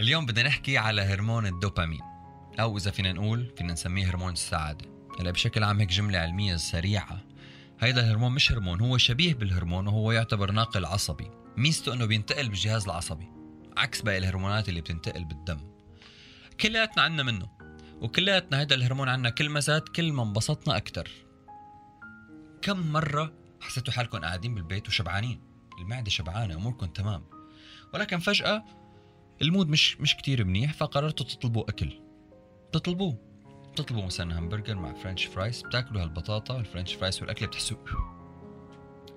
اليوم بدنا نحكي على هرمون الدوبامين أو إذا فينا نقول فينا نسميه هرمون السعادة هلا بشكل عام هيك جملة علمية سريعة. هيدا الهرمون مش هرمون هو شبيه بالهرمون وهو يعتبر ناقل عصبي. ميزته إنه بينتقل بالجهاز العصبي عكس باقي الهرمونات اللي بتنتقل بالدم. كلياتنا عنا منه وكلياتنا هيدا الهرمون عنا كل ما زاد كل ما انبسطنا أكثر كم مرة حسيتوا حالكم قاعدين بالبيت وشبعانين؟ المعدة شبعانة أموركم تمام. ولكن فجأة ال mood مش مش كتير منيح فقررتوا تطلبوا أكل. تطلبوه. تطلبوا مثلا همبرجر مع french fries بتاكلوا هالبطاطا وال french fries والأكل بتحسوا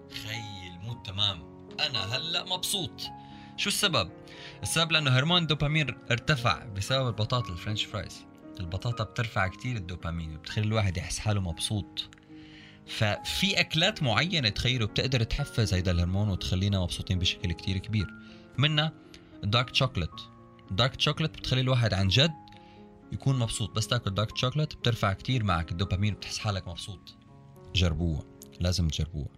خي ال mood تمام. أنا هلأ مبسوط. شو السبب؟ السبب لأنه هرمون الدوبامين ارتفع بسبب البطاطا ال french fries. البطاطا بترفع كتير الدوبامين وبتخلي الواحد يحس حاله مبسوط. ففي أكلات معينة تخيلوا بتقدر تحفز هيدا الهرمون وتخلينا مبسوطين بشكل كتير كبير. منها ال dark chocolate ال dark chocolate بتخلي الواحد عن جد يكون مبسوط. بس تاكل dark chocolate بترفع كتير معك. الدوبامين بتحس حالك مبسوط. جربوها. لازم تجربوها.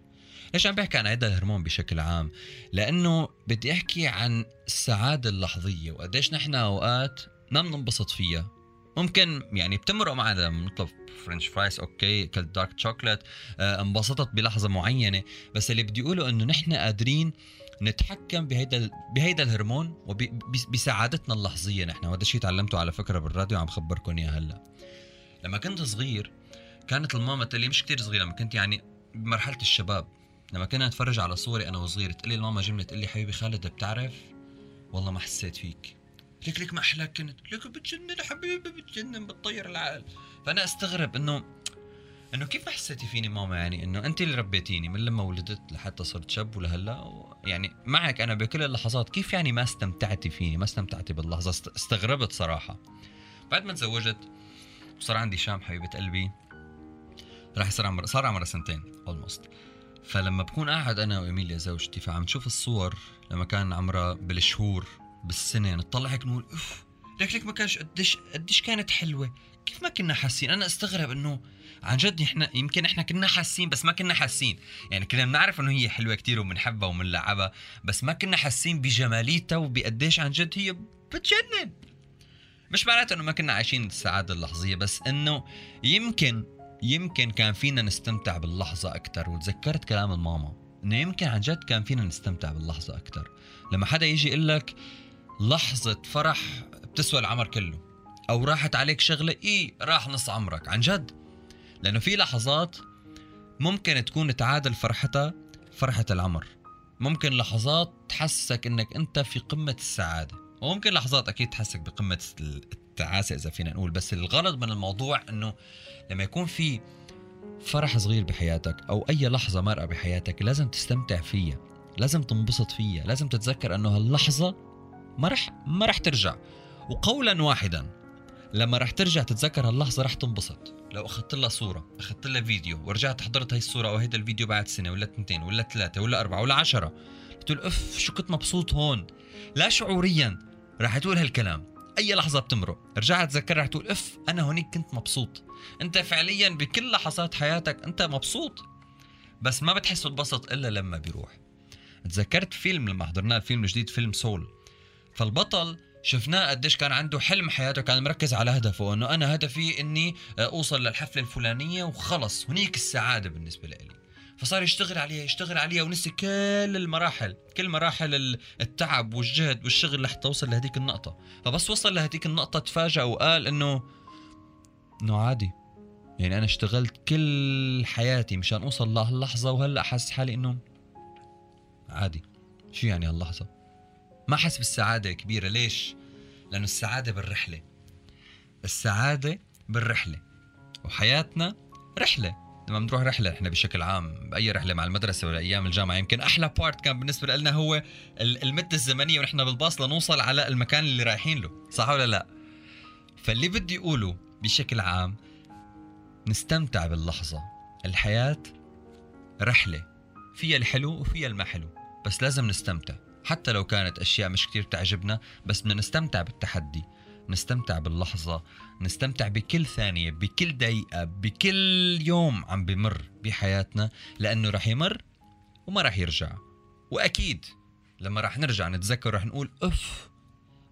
ليش عم بحكي عن هذا الهرمون بشكل عام؟ لأنه بدي أحكي عن السعادة اللحظية وقديش نحن أوقات ما بننبسط فيها. ممكن يعني بتمرق معنا لما نطلب french fries okay كلت dark chocolate آه انبسطت بلحظة معينة بس اللي بدي أقوله إنه نحن قادرين نتحكم بهيدا بهيدا الهرمون وبسعادتنا اللحظية نحن. وهذا الشيء تعلمته على فكرة بالراديو عم خبركم إياه هلأ. لما كنت صغير كانت الماما تقول لي مش كتير صغيرة لما كنت يعني بمرحلة الشباب لما كنا نتفرج على صوري أنا وصغير تقول لي الماما جملة تقول لي حبيبي خالد بتعرف؟ والله ما حسيت فيك. ليك ليك ما أحلاك كنت. ليك بتجنن حبيبي بتجنن بتطير العقل فأنا أستغرب إنه إنه كيف ما حسيتي فيني ماما يعني إنه أنت اللي ربيتيني من لما ولدت لحتى صرت شاب ولهلا يعني معك أنا بكل اللحظات كيف يعني ما استمتعتي فيني؟ ما استمتعتي باللحظة؟ استغربت صراحة. بعد ما تزوجت وصار عندي شام حبيبة قلبي. راح يصير عمر صار عمرها سنتين اولموست فلما بكون قاعد أنا وإيميليا زوجتي فعم نشوف الصور لما كان عمرها بالشهور بالسنة نطلع هيك نقول أوف ليك ليك ما كانش قديش قديش كانت حلوة؟ كيف ما كنا حاسين؟ أنا استغرب إنه عن جد إحنا يمكن إحنا كنا حاسين بس ما كنا حاسين. يعني كنا بنعرف إنه هي حلوة كتير وبنحبها وبنلعبها بس ما كنا حاسين بجماليتها وبقديش عن جد هي بتجنن. مش معناته إنه ما كنا عايشين السعادة اللحظية بس إنه يمكن يمكن كان فينا نستمتع باللحظة أكثر وتذكرت كلام الماما إنه يمكن عن جد كان فينا نستمتع باللحظة أكثر لما حدا يجي يقول لك لحظة فرح بتسوى العمر كله. أو راحت عليك شغلة إيه راح نص عمرك. عن جد. لأنه في لحظات ممكن تكون تعادل فرحتها فرحة العمر. ممكن لحظات تحسسك إنك أنت في قمة السعادة. وممكن لحظات أكيد تحسسك بقمة التعاسة إذا فينا نقول. بس الغرض من الموضوع إنه لما يكون في فرح صغير بحياتك أو أي لحظة مارقة بحياتك لازم تستمتع فيها. لازم تنبسط فيها. لازم تتذكر إنه هاللحظة ما رح ما رح ترجع. وقولا واحدا لما رح ترجع تتذكر هاللحظه رح تنبسط. لو أخذت لها صورة أخذت لها فيديو ورجعت حضرت هاي الصورة أو هيدا الفيديو بعد سنة ولا اثنتين ولا ثلاثة ولا أربعة ولا عشرة بتقول اف شو كنت مبسوط هون. لا شعوريا رح تقول هالكلام. أي لحظة بتمرق. رجعت تذكر رح تقول اف أنا هونيك كنت مبسوط. أنت فعليا بكل لحظات حياتك أنت مبسوط. بس ما بتحس بالبسط إلا لما بيروح. تذكرت فيلم لما حضرناه الفيلم الجديد فيلم سول. فالبطل شفناه قديش كان عنده حلم حياته كان مركز على هدفه انه أنا هدفي إني أوصل للحفلة الفلانية وخلص. هنيك السعادة بالنسبة لي. فصار يشتغل عليها يشتغل عليها ونسي كل المراحل كل مراحل التعب والجهد والشغل لحتى وصل لهديك النقطة. فبس وصل لهديك النقطة تفاجأ وقال إنه إنه عادي. يعني أنا اشتغلت كل حياتي مشان أوصل لهاللحظة وهلأ حاسس حالي إنه عادي. شو يعني هاللحظة؟ ما حس بالسعادة كبيرة. ليش؟ لأنه السعادة بالرحلة. السعادة بالرحلة. وحياتنا رحلة. لما بنروح رحلة إحنا بشكل عام بأي رحلة مع المدرسة ولا أيام الجامعة يمكن أحلى بارت كان بالنسبة لنا هو المده الزمنية ونحن بالباص لنوصل على المكان اللي رايحين له. صح ولا لا؟ فاللي بدي أقوله بشكل عام نستمتع باللحظة. الحياة رحلة. فيها الحلو وفيها الما حلو بس لازم نستمتع. حتى لو كانت أشياء مش كتير تعجبنا بس بدنا نستمتع بالتحدي نستمتع باللحظة نستمتع بكل ثانية بكل دقيقة بكل يوم عم بمر بحياتنا لأنه رح يمر وما رح يرجع. وأكيد لما رح نرجع نتذكر رح نقول أف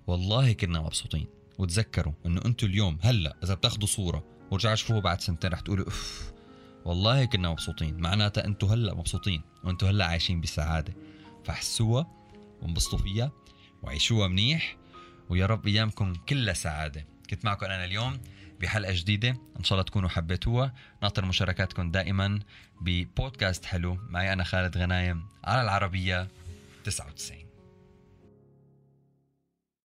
والله كنا مبسوطين. وتذكروا إنه أنتم اليوم هلأ إذا بتاخذوا صورة ورجعوا شوفوها بعد سنتين رح تقولوا أف والله كنا مبسوطين. معناتها أنتم هلأ مبسوطين وأنتم هلأ عايشين بسعادة. فحسوها وانبسطوا فيها وعيشوها منيح. ويا رب أيامكم كلها سعادة. كنت معكم أنا اليوم بحلقة جديدة. إن شاء الله تكونوا حبيتوها. ناطر مشاركاتكم دائما ببودكاست حلو. معي أنا خالد غنايم على العربية 99